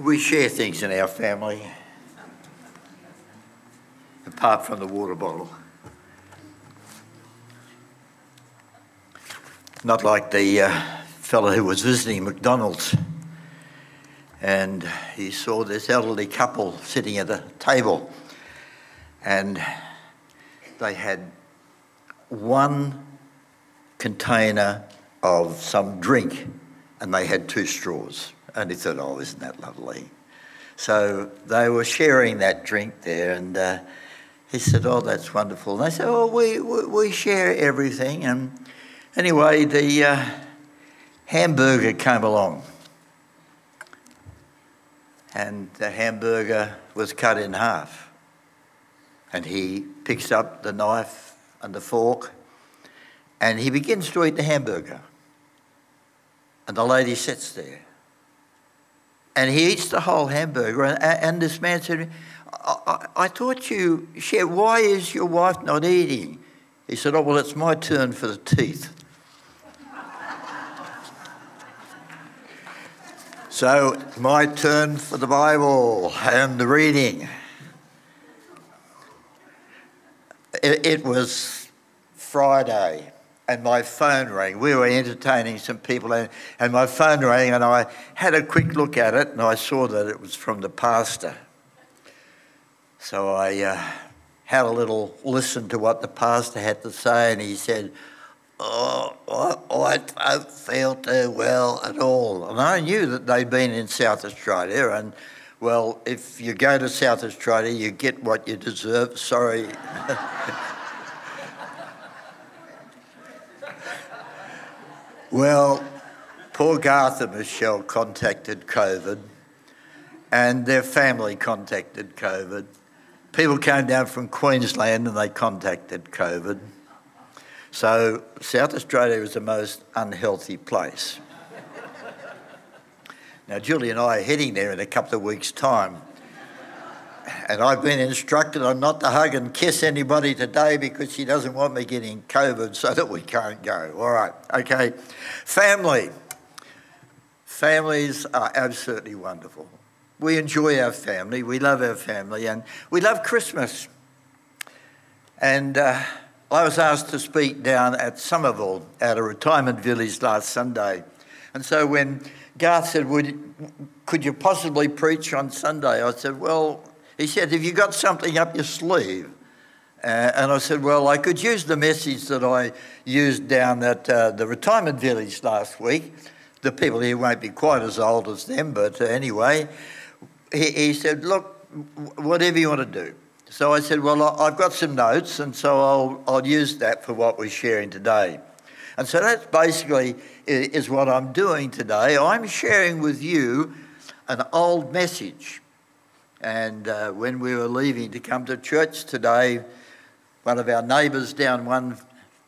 We share things in our family, apart from the water bottle. Not like the uh, fellow who was visiting McDonald's and he saw this elderly couple sitting at a table and they had one container of some drink and they had two straws. And he thought, oh, isn't that lovely? So they were sharing that drink there, and uh, he said, oh, that's wonderful. And they said, oh, we, we, we share everything. And anyway, the uh, hamburger came along. And the hamburger was cut in half. And he picks up the knife and the fork and he begins to eat the hamburger. And the lady sits there. And he eats the whole hamburger. And, and this man said, I, I, I thought you shared, why is your wife not eating? He said, Oh, well, it's my turn for the teeth. so, my turn for the Bible and the reading. It, it was Friday and my phone rang. We were entertaining some people, and, and my phone rang, and I had a quick look at it, and I saw that it was from the pastor. So I uh, had a little listen to what the pastor had to say, and he said, Oh, I, I don't feel too well at all. And I knew that they'd been in South Australia, and well, if you go to South Australia, you get what you deserve. Sorry. Well, poor Garth and Michelle contacted COVID, and their family contacted COVID. People came down from Queensland and they contacted COVID. So, South Australia was the most unhealthy place. now, Julie and I are heading there in a couple of weeks' time and I've been instructed on not to hug and kiss anybody today because she doesn't want me getting COVID so that we can't go. All right, okay. Family. Families are absolutely wonderful. We enjoy our family, we love our family, and we love Christmas. And uh, I was asked to speak down at Somerville at a retirement village last Sunday. And so when Garth said, Would, Could you possibly preach on Sunday? I said, Well, he said, Have you got something up your sleeve? Uh, and I said, Well, I could use the message that I used down at uh, the retirement village last week. The people here won't be quite as old as them, but uh, anyway, he, he, said, Look, whatever you want to do. So I said, Well, I've got some notes, and so I'll, I'll use that for what we're sharing today. And so that's basically is what I'm doing today. I'm sharing with you an old message and uh, when we were leaving to come to church today, one of our neighbours down one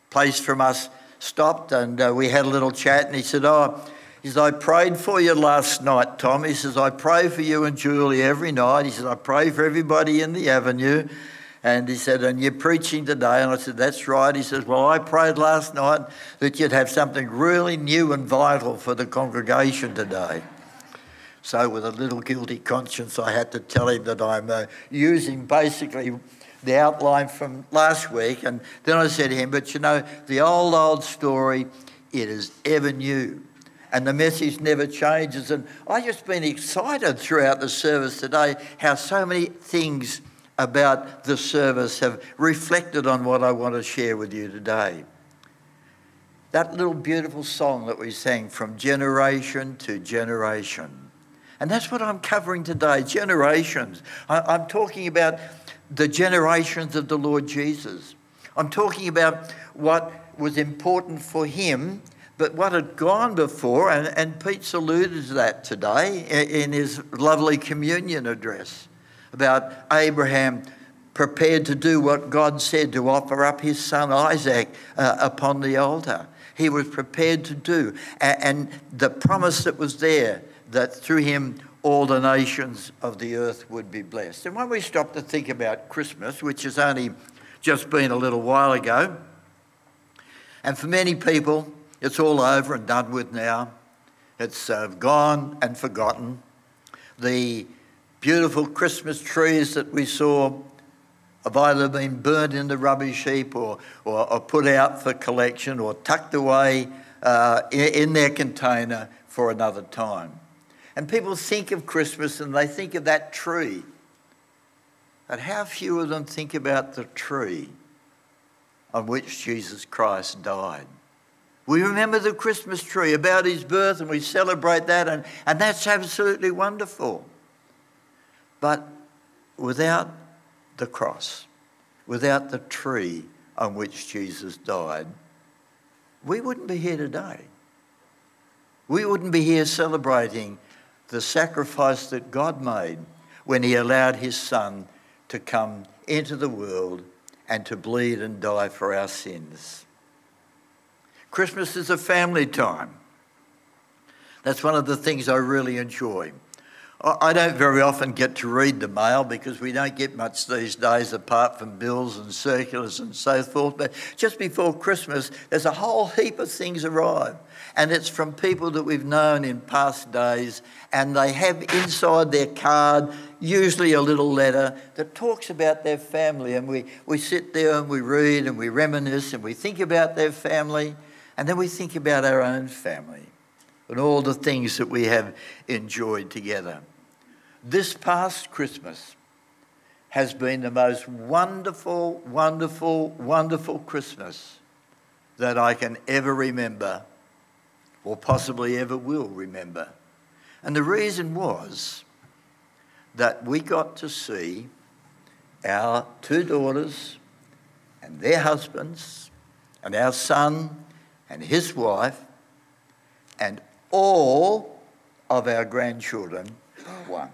place from us stopped and uh, we had a little chat. And he said, Oh, he says, I prayed for you last night, Tom. He says, I pray for you and Julie every night. He says, I pray for everybody in the avenue. And he said, And you're preaching today. And I said, That's right. He says, Well, I prayed last night that you'd have something really new and vital for the congregation today. So, with a little guilty conscience, I had to tell him that I'm uh, using basically the outline from last week. And then I said to him, But you know, the old, old story, it is ever new. And the message never changes. And I've just been excited throughout the service today how so many things about the service have reflected on what I want to share with you today. That little beautiful song that we sang from generation to generation and that's what I'm covering today generations. I, am talking about the generations of the Lord Jesus. I'm talking about what was important for him, but what had gone before, and, and Pete's alluded to that today in his lovely communion address about Abraham prepared to do what God said to offer up his son Isaac uh, upon the altar. He was prepared to do. And, and the promise that was there that through him all the nations of the earth would be blessed. And when we stop to think about Christmas, which has only just been a little while ago, and for many people, it's all over and done with now. It's uh, gone and forgotten. the beautiful Christmas trees that we saw have either been burnt in the rubbish heap or, or, or put out for collection or tucked away uh, in, in their container for another time. And people think of Christmas and they think of that tree. But how few of them think about the tree on which Jesus Christ died? We remember the Christmas tree about his birth and we celebrate that, and, and that's absolutely wonderful. But without the cross, without the tree on which Jesus died, we wouldn't be here today. We wouldn't be here celebrating the sacrifice that God made when He allowed His Son to come into the world and to bleed and die for our sins. Christmas is a family time. That's one of the things I really enjoy. I don't very often get to read the mail because we don't get much these days apart from bills and circulars and so forth. But just before Christmas, there's a whole heap of things arrive. And it's from people that we've known in past days. And they have inside their card usually a little letter that talks about their family. And we, we sit there and we read and we reminisce and we think about their family. And then we think about our own family and all the things that we have enjoyed together. This past Christmas has been the most wonderful, wonderful, wonderful Christmas that I can ever remember or possibly ever will remember. And the reason was that we got to see our two daughters and their husbands and our son and his wife and all of our grandchildren one.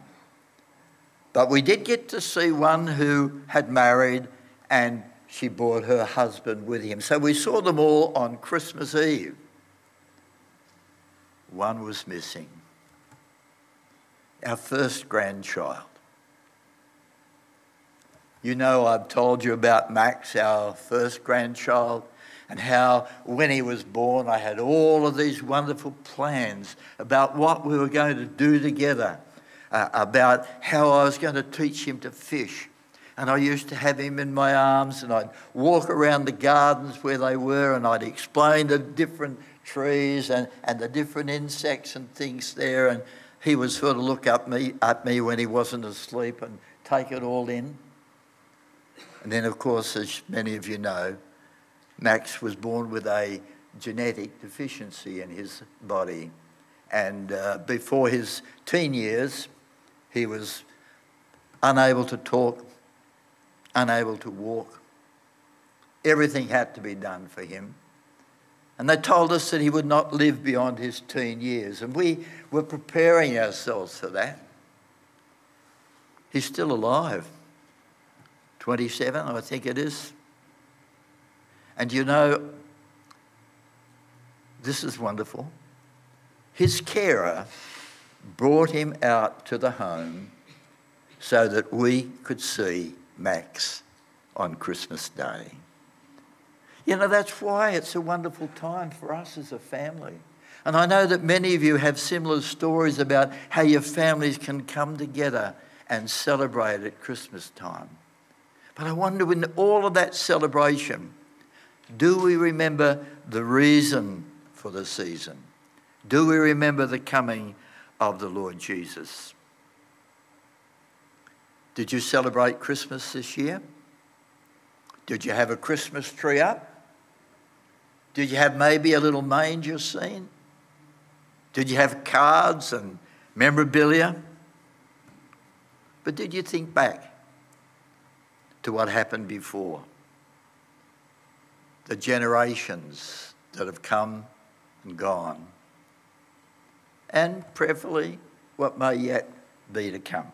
But we did get to see one who had married and she brought her husband with him. So we saw them all on Christmas Eve. One was missing. Our first grandchild. You know, I've told you about Max, our first grandchild, and how when he was born, I had all of these wonderful plans about what we were going to do together uh, about how I was going to teach him to fish. And I used to have him in my arms and I'd walk around the gardens where they were and I'd explain the different trees and, and the different insects and things there. And he would sort of look up me, at me when he wasn't asleep and take it all in. And then, of course, as many of you know, Max was born with a genetic deficiency in his body. And uh, before his teen years, he was unable to talk, unable to walk. Everything had to be done for him. And they told us that he would not live beyond his teen years. And we were preparing ourselves for that. He's still alive. 27, I think it is. And you know, this is wonderful. His carer brought him out to the home so that we could see Max on Christmas Day. You know, that's why it's a wonderful time for us as a family. And I know that many of you have similar stories about how your families can come together and celebrate at Christmas time. But I wonder, in all of that celebration, do we remember the reason for the season? Do we remember the coming of the Lord Jesus. Did you celebrate Christmas this year? Did you have a Christmas tree up? Did you have maybe a little manger scene? Did you have cards and memorabilia? But did you think back to what happened before? The generations that have come and gone and prayerfully what may yet be to come.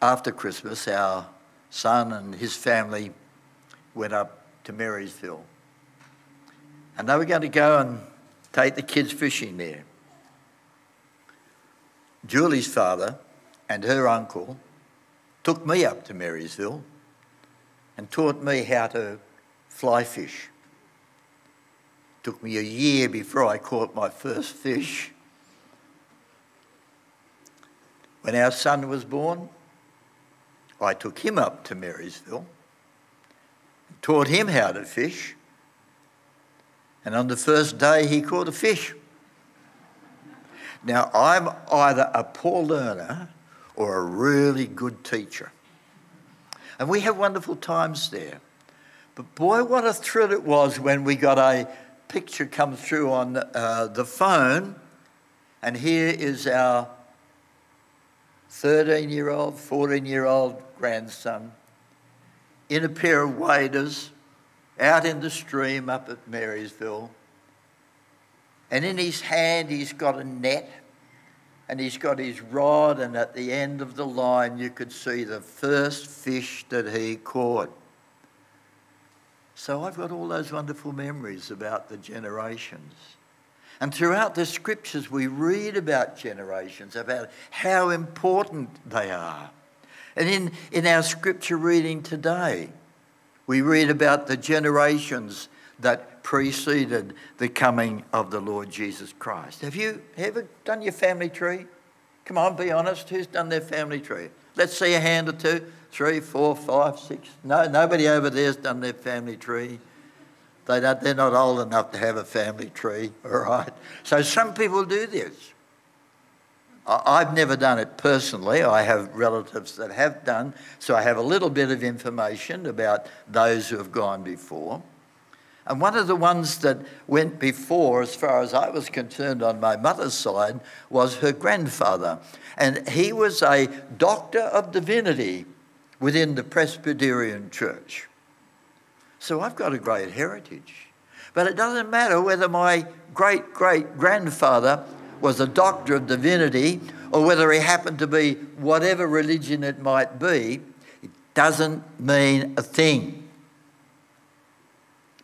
After Christmas, our son and his family went up to Marysville. And they were going to go and take the kids fishing there. Julie's father and her uncle took me up to Marysville and taught me how to fly fish. Took me a year before I caught my first fish. When our son was born, I took him up to Marysville, taught him how to fish, and on the first day he caught a fish. Now, I'm either a poor learner or a really good teacher. And we have wonderful times there. But boy, what a thrill it was when we got a picture come through on uh, the phone. And here is our 13 year old, 14 year old grandson in a pair of waders out in the stream up at Marysville. And in his hand, he's got a net and he's got his rod, and at the end of the line, you could see the first fish that he caught. So I've got all those wonderful memories about the generations. And throughout the scriptures, we read about generations, about how important they are. And in, in our scripture reading today, we read about the generations that preceded the coming of the Lord Jesus Christ. Have you ever done your family tree? Come on, be honest. Who's done their family tree? Let's see a hand or two. Three, four, five, six. No, nobody over there's done their family tree. They don't, they're not old enough to have a family tree, all right? So some people do this. I've never done it personally. I have relatives that have done, so I have a little bit of information about those who have gone before. And one of the ones that went before, as far as I was concerned on my mother's side, was her grandfather. And he was a doctor of divinity within the Presbyterian Church. So I've got a great heritage. But it doesn't matter whether my great great grandfather was a doctor of divinity or whether he happened to be whatever religion it might be, it doesn't mean a thing.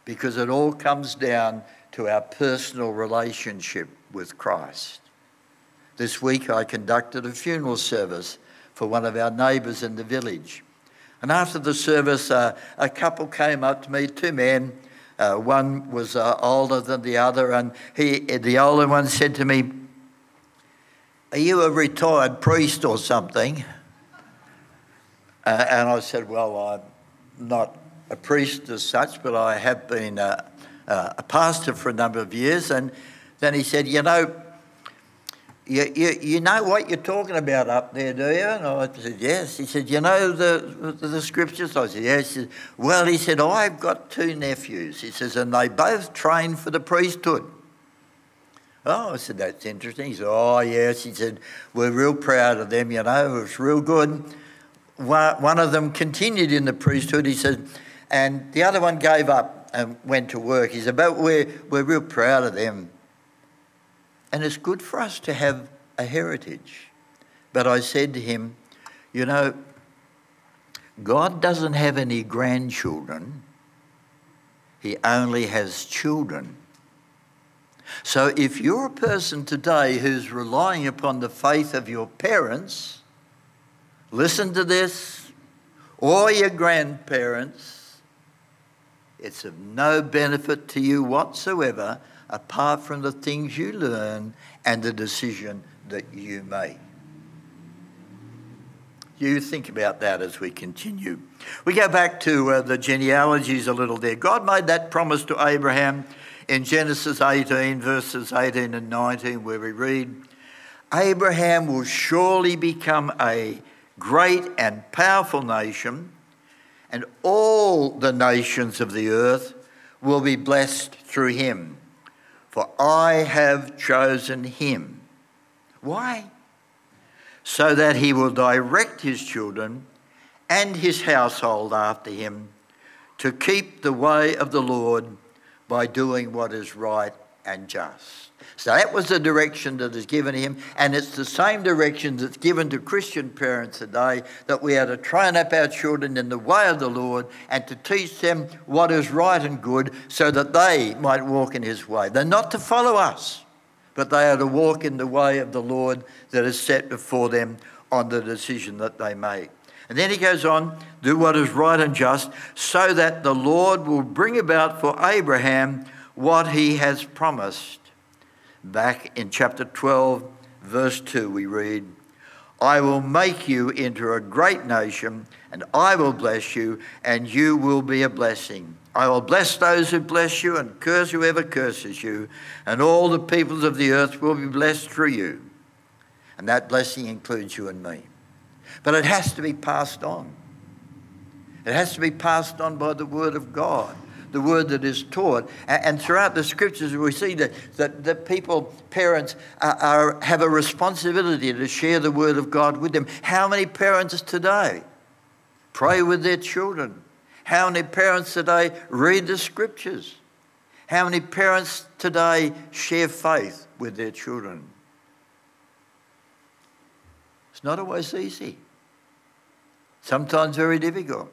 Because it all comes down to our personal relationship with Christ. This week I conducted a funeral service for one of our neighbours in the village. And after the service, uh, a couple came up to me, two men. Uh, one was uh, older than the other, and he, the older one said to me, are you a retired priest or something? Uh, and I said, Well, I'm not a priest as such, but I have been a, a pastor for a number of years. And then he said, You know, you, you, you know what you're talking about up there, do you? And I said, Yes. He said, You know the, the, the scriptures? I said, Yes. He said, well, he said, I've got two nephews. He says, And they both trained for the priesthood. Oh, I said, that's interesting. He said, oh, yes. He said, we're real proud of them, you know, it was real good. One of them continued in the priesthood, he said, and the other one gave up and went to work. He said, but we're, we're real proud of them. And it's good for us to have a heritage. But I said to him, you know, God doesn't have any grandchildren, He only has children. So if you're a person today who's relying upon the faith of your parents, listen to this, or your grandparents, it's of no benefit to you whatsoever apart from the things you learn and the decision that you make. You think about that as we continue. We go back to uh, the genealogies a little there. God made that promise to Abraham in Genesis 18, verses 18 and 19, where we read, Abraham will surely become a great and powerful nation, and all the nations of the earth will be blessed through him. For I have chosen him. Why? So that he will direct his children and his household after him to keep the way of the Lord by doing what is right and just. So that was the direction that is given him, and it's the same direction that's given to Christian parents today that we are to train up our children in the way of the Lord and to teach them what is right and good so that they might walk in his way. They're not to follow us, but they are to walk in the way of the Lord that is set before them on the decision that they make. And then he goes on, do what is right and just, so that the Lord will bring about for Abraham what he has promised. Back in chapter 12, verse 2, we read, I will make you into a great nation, and I will bless you, and you will be a blessing. I will bless those who bless you, and curse whoever curses you, and all the peoples of the earth will be blessed through you. And that blessing includes you and me. But it has to be passed on. It has to be passed on by the Word of God the word that is taught. And, throughout the scriptures, we see that, that, that people, parents, are, are, have a responsibility to share the word of God with them. How many parents today pray with their children? How many parents today read the scriptures? How many parents today share faith with their children? It's not always easy. Sometimes very difficult.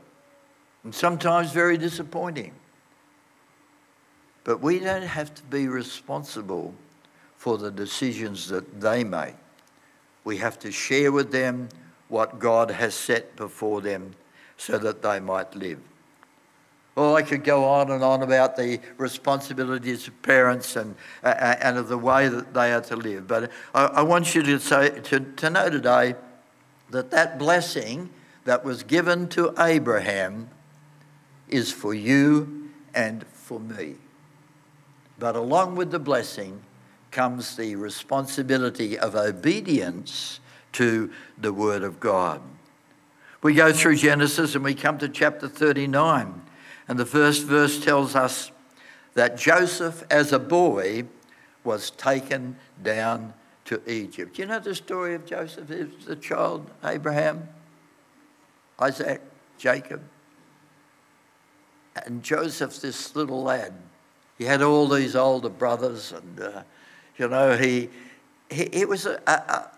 And sometimes very disappointing. But we don't have to be responsible for the decisions that they make. We have to share with them what God has set before them so that they might live. Well, I could go on and on about the responsibilities of parents and, uh, and of the way that they are to live. But I, I want you to, say, to, to know today that that blessing that was given to Abraham is for you and for me. But along with the blessing comes the responsibility of obedience to the Word of God. We go through Genesis and we come to chapter 39, and the first verse tells us that Joseph, as a boy, was taken down to Egypt. You know the story of Joseph, the child, Abraham, Isaac, Jacob. And Joseph, this little lad, he had all these older brothers, and uh, you know, he, he, was a, a,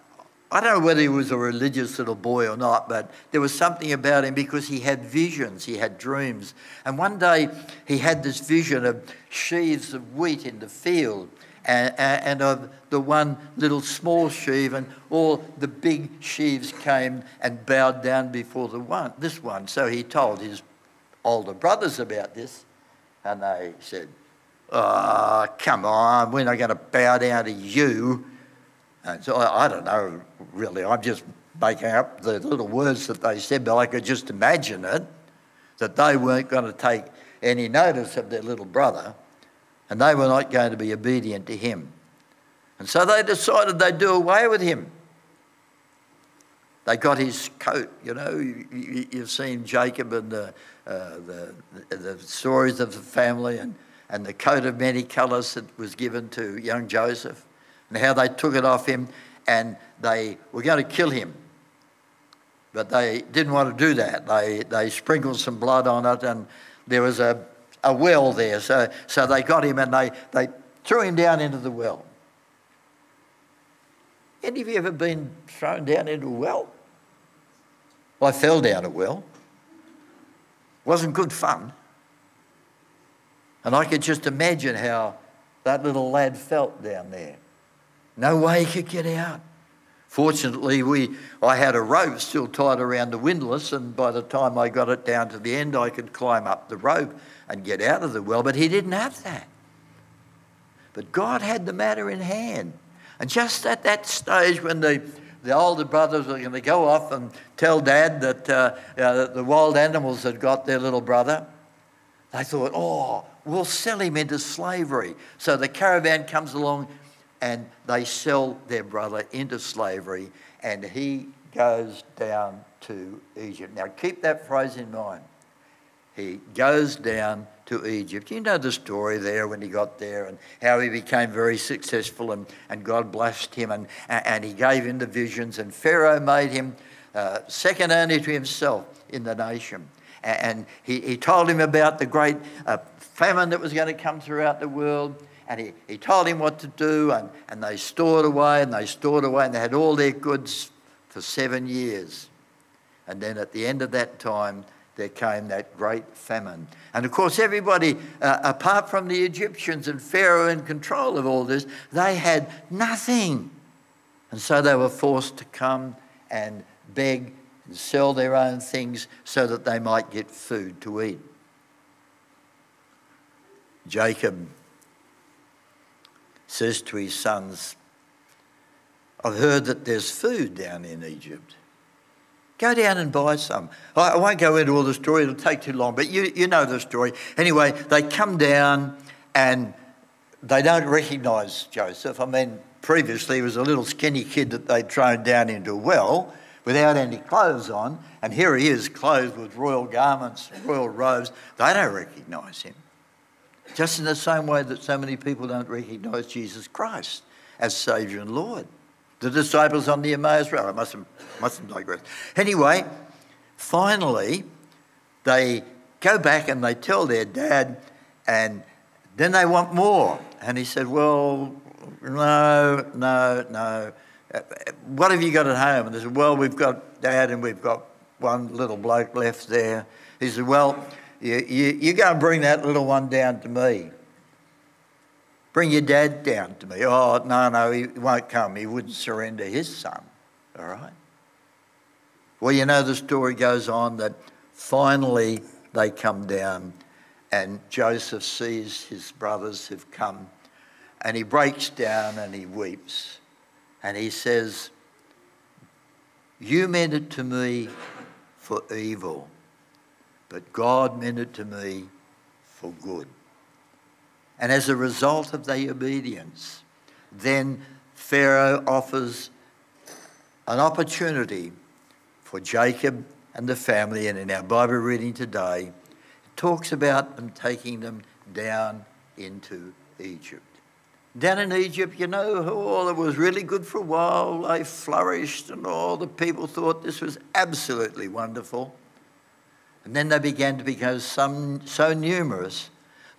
I don't know whether he was a religious little boy or not, but there was something about him because he had visions, he had dreams. And one day he had this vision of sheaves of wheat in the field and, and of the one little small sheaf, and all the big sheaves came and bowed down before the one, this one. So he told his older brothers about this, and they said, oh, come on, we're not going to bow down to you. And so I, I, don't know, really. I'm just making up the little words that they said, but I could just imagine it that they weren't going to take any notice of their little brother and they were not going to be obedient to him. And so they decided they'd do away with him. They got his coat, you know. You, have seen Jacob and the, uh, the, the stories of the family, and and the coat of many colours that was given to young Joseph, and how they took it off him and they were going to kill him. But they didn't want to do that. They, they sprinkled some blood on it, and there was a, a well there. So, so they got him and they, they threw him down into the well. Any of you ever been thrown down into a well? Well, I fell down a well. Wasn't good fun. And I could just imagine how that little lad felt down there. No way he could get out. Fortunately, we, I had a rope still tied around the windlass, and by the time I got it down to the end, I could climb up the rope and get out of the well. But he didn't have that. But God had the matter in hand. And just at that stage, when the, the older brothers were going to go off and tell dad that uh, uh, the wild animals had got their little brother, they thought, oh, we'll sell him into slavery. So the caravan comes along and they sell their brother into slavery and he goes down to Egypt. Now keep that phrase in mind. He goes down to Egypt. You know the story there when he got there and how he became very successful and, and God blessed him and, and he gave him the visions and Pharaoh made him uh, second only to himself in the nation. And he, he told him about the great uh, famine that was going to come throughout the world. And he, he told him what to do, and, and they stored away and they stored away, and they had all their goods for seven years. And then at the end of that time, there came that great famine. And of course, everybody, uh, apart from the Egyptians and Pharaoh in control of all this, they had nothing. And so they were forced to come and beg and sell their own things so that they might get food to eat. Jacob says to his sons, I've heard that there's food down in Egypt. Go down and buy some. I won't go into all the story, it'll take too long, but you, you know the story. Anyway, they come down and they don't recognise Joseph. I mean, previously he was a little skinny kid that they'd thrown down into a well without any clothes on, and here he is, clothed with royal garments, royal robes. They don't recognise him. Just in the same way that so many people don't recognise Jesus Christ as Saviour and Lord. The disciples on the Emmaus Road. I mustn't, mustn't digress. Anyway, finally, they go back and they tell their dad, and then they want more. And he said, Well, no, no, no. What have you got at home? And they said, Well, we've got dad and we've got one little bloke left there. He said, Well, you, you, you go and bring that little one down to me. Bring your dad down to me. Oh, no, no, he won't come. He wouldn't surrender his son. All right? Well, you know, the story goes on that finally they come down and Joseph sees his brothers have come and he breaks down and he weeps and he says, You meant it to me for evil, but God meant it to me for good. And as a result of their obedience, then Pharaoh offers an opportunity for Jacob and the family. And in our Bible reading today, it talks about them taking them down into Egypt. Down in Egypt, you know, oh, all it was really good for a while. They flourished, and all the people thought this was absolutely wonderful. And then they began to become some, so numerous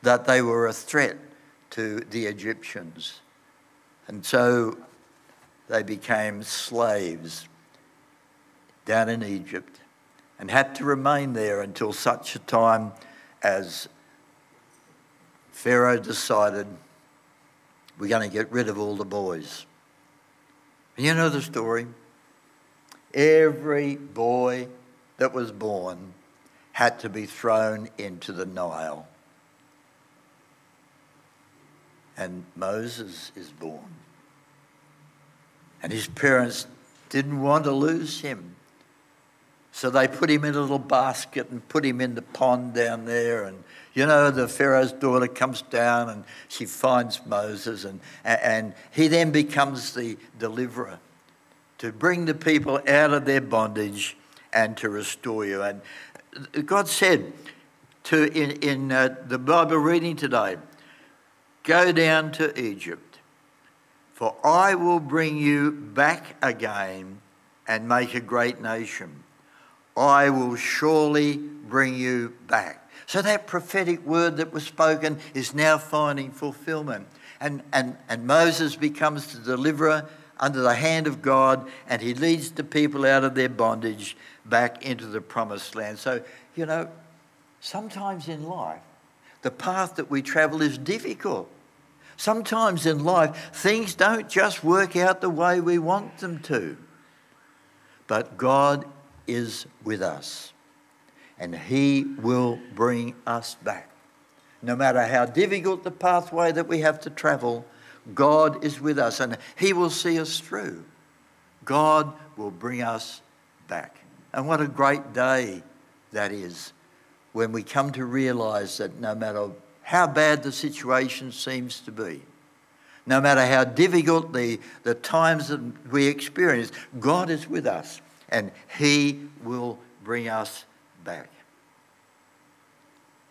that they were a threat to the Egyptians. And so they became slaves down in Egypt and had to remain there until such a time as Pharaoh decided we're going to get rid of all the boys. And you know the story. Every boy that was born had to be thrown into the Nile and Moses is born. And his parents didn't want to lose him. So they put him in a little basket and put him in the pond down there. And you know, the Pharaoh's daughter comes down and she finds Moses, and, and he then becomes the deliverer to bring the people out of their bondage and to restore you. And God said to in, in uh, the Bible reading today, Go down to Egypt, for I will bring you back again and make a great nation. I will surely bring you back. So that prophetic word that was spoken is now finding fulfillment. And, and, and Moses becomes the deliverer under the hand of God, and he leads the people out of their bondage back into the promised land. So, you know, sometimes in life, the path that we travel is difficult. Sometimes in life, things don't just work out the way we want them to. But God is with us, and He will bring us back. No matter how difficult the pathway that we have to travel, God is with us, and He will see us through. God will bring us back. And what a great day that is when we come to realize that no matter how bad the situation seems to be. No matter how difficult the, the times that we experience, God is with us and He will bring us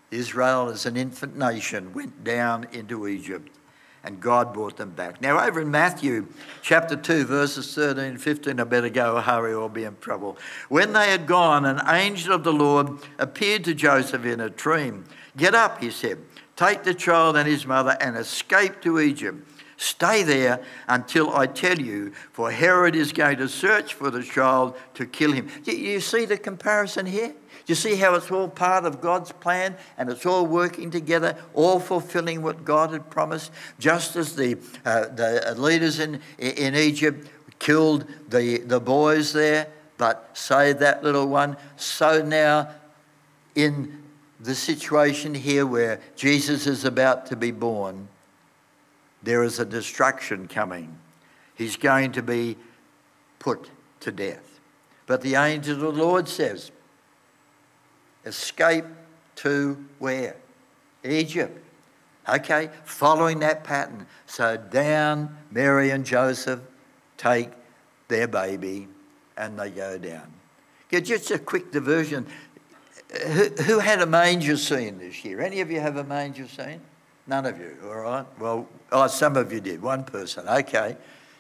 Israel, as an infant nation, went down into Egypt and God brought them back. Now, over in Matthew chapter 2, verses 13 and 15, I better go, hurry, or I'll be in trouble. When they had gone, an angel of the Lord appeared to Joseph in a dream. Get up, he said. Take the child and his mother and escape to Egypt. Stay there until I tell you, for Herod is going to search for the child to kill him. You see the comparison here? You see how it's all part of God's plan and it's all working together, all fulfilling what God had promised? Just as the, uh, the leaders in, in Egypt killed the, the boys there, but saved that little one, so now in the situation here where Jesus is about to be born, there is a destruction coming. He's going to be put to death. But the angel of the Lord says, escape to where? Egypt. Okay, following that pattern. So down Mary and Joseph take their baby and they go down. Yeah, just a quick diversion. Who, who had a manger scene this year? Any of you have a manger scene? None of you, all right? Well, oh, some of you did, one person, okay.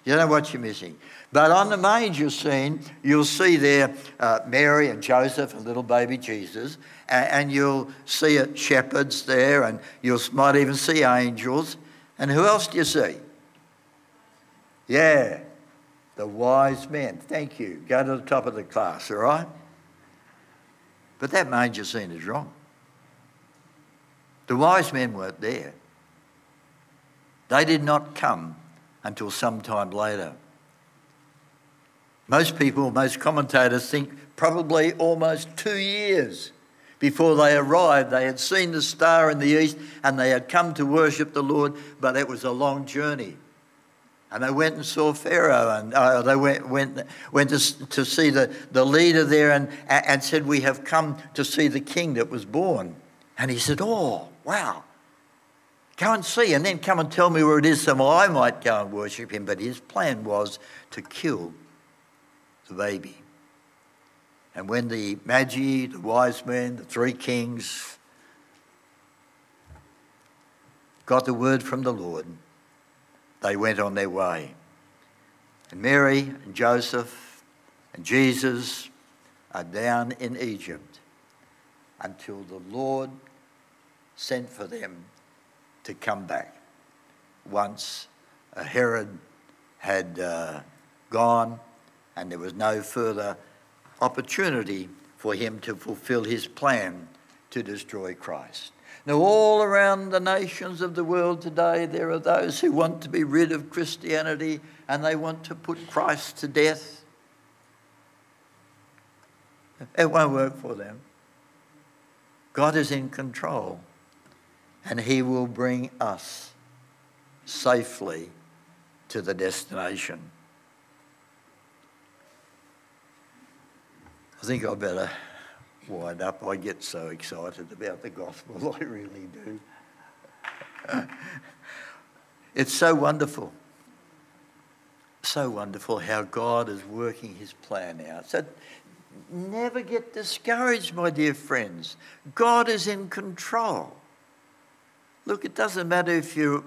You know what you're missing. But on the manger scene, you'll see there uh, Mary and Joseph and little baby Jesus, and, and you'll see it, shepherds there, and you might even see angels. And who else do you see? Yeah, the wise men. Thank you. Go to the top of the class, all right? But that manger scene is wrong. The wise men weren't there. They did not come until some time later. Most people, most commentators think probably almost two years before they arrived. They had seen the star in the east and they had come to worship the Lord, but it was a long journey. And they went and saw Pharaoh, and uh, they went, went, went to, to see the, the leader there and, and said, We have come to see the king that was born. And he said, Oh, wow. Go and see, and then come and tell me where it is so I might go and worship him. But his plan was to kill the baby. And when the Magi, the wise men, the three kings got the word from the Lord, they went on their way. And Mary and Joseph and Jesus are down in Egypt until the Lord sent for them to come back. Once Herod had uh, gone and there was no further opportunity for him to fulfill his plan to destroy Christ. Now, all around the nations of the world today, there are those who want to be rid of Christianity and they want to put Christ to death. It won't work for them. God is in control and He will bring us safely to the destination. I think I better wind up. I get so excited about the gospel, I really do. it's so wonderful. So wonderful how God is working his plan out. So never get discouraged, my dear friends. God is in control. Look, it doesn't matter if you,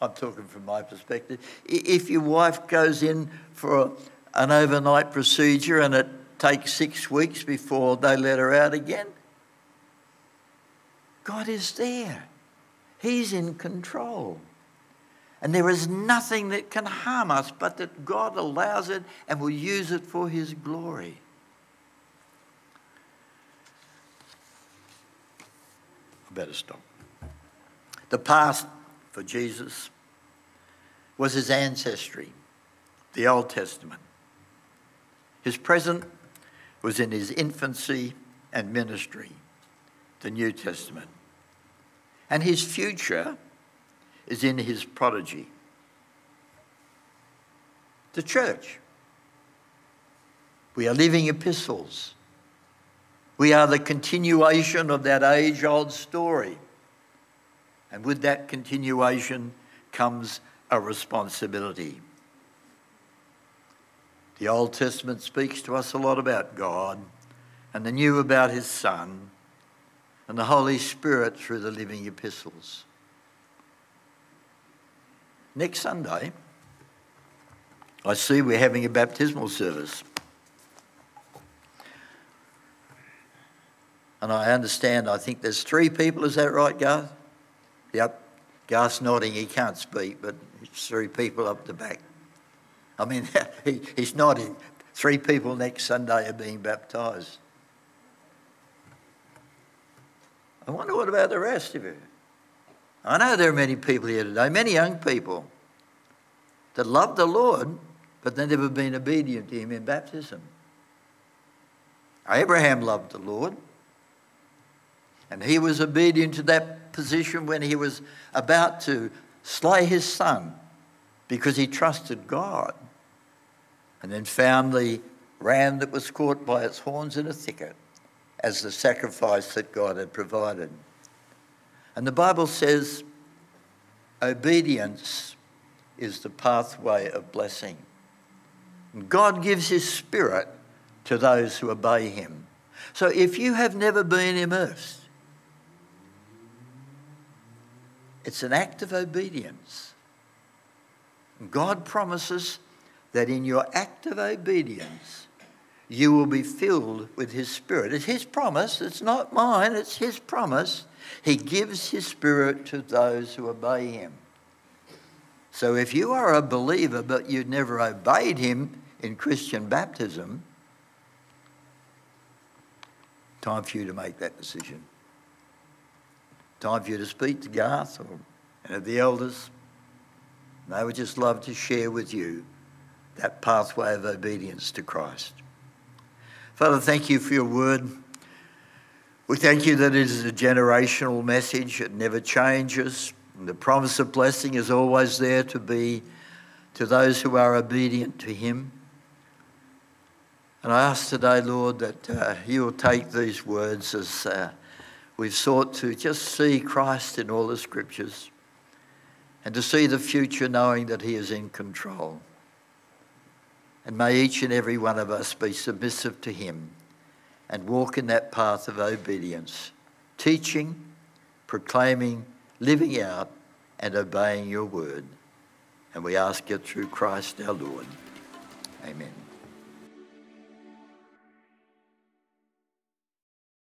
I'm talking from my perspective, if your wife goes in for an overnight procedure and it takes six weeks before they let her out again, God is there. He's in control. And there is nothing that can harm us but that God allows it and will use it for His glory. I better stop. The past for Jesus was his ancestry, the Old Testament. His present was in his infancy and ministry, the New Testament. And his future is in his prodigy, the church. We are living epistles. We are the continuation of that age old story and with that continuation comes a responsibility. The Old Testament speaks to us a lot about God, and the New about His Son, and the Holy Spirit through the living epistles. Next Sunday, I see we're having a baptismal service. And I understand, I think there's three people, is that right, Garth? Yep. Garth's nodding. He can't speak, but three people up the back. I mean, he, he's nodding. Three people next Sunday are being baptised. I wonder what about the rest of you? I know there are many people here today, many young people that love the Lord, but they've never been obedient to Him in baptism. Abraham loved the Lord, and he was obedient to that position when he was about to slay his son because he trusted God and then found the ram that was caught by its horns in a thicket as the sacrifice that God had provided. And the Bible says obedience is the pathway of blessing. God gives his spirit to those who obey him. So if you have never been immersed, it's an act of obedience. God promises that in your act of obedience, you will be filled with His Spirit. It's His promise, it's not mine, it's His promise. He gives His Spirit to those who obey Him. So if you are a believer but you've never obeyed Him in Christian baptism, time for you to make that decision. Time for you to speak to Garth or any of the elders. They would just love to share with you that pathway of obedience to Christ. Father, thank you for your word. We thank you that it is a generational message, it never changes. And the promise of blessing is always there to be to those who are obedient to Him. And I ask today, Lord, that uh, you will take these words as uh, we've sought to just see Christ in all the scriptures and to see the future knowing that He is in control. And may each and every one of us be submissive to Him and walk in that path of obedience, teaching, proclaiming, living out, and obeying your word. And we ask it through Christ our Lord. Amen.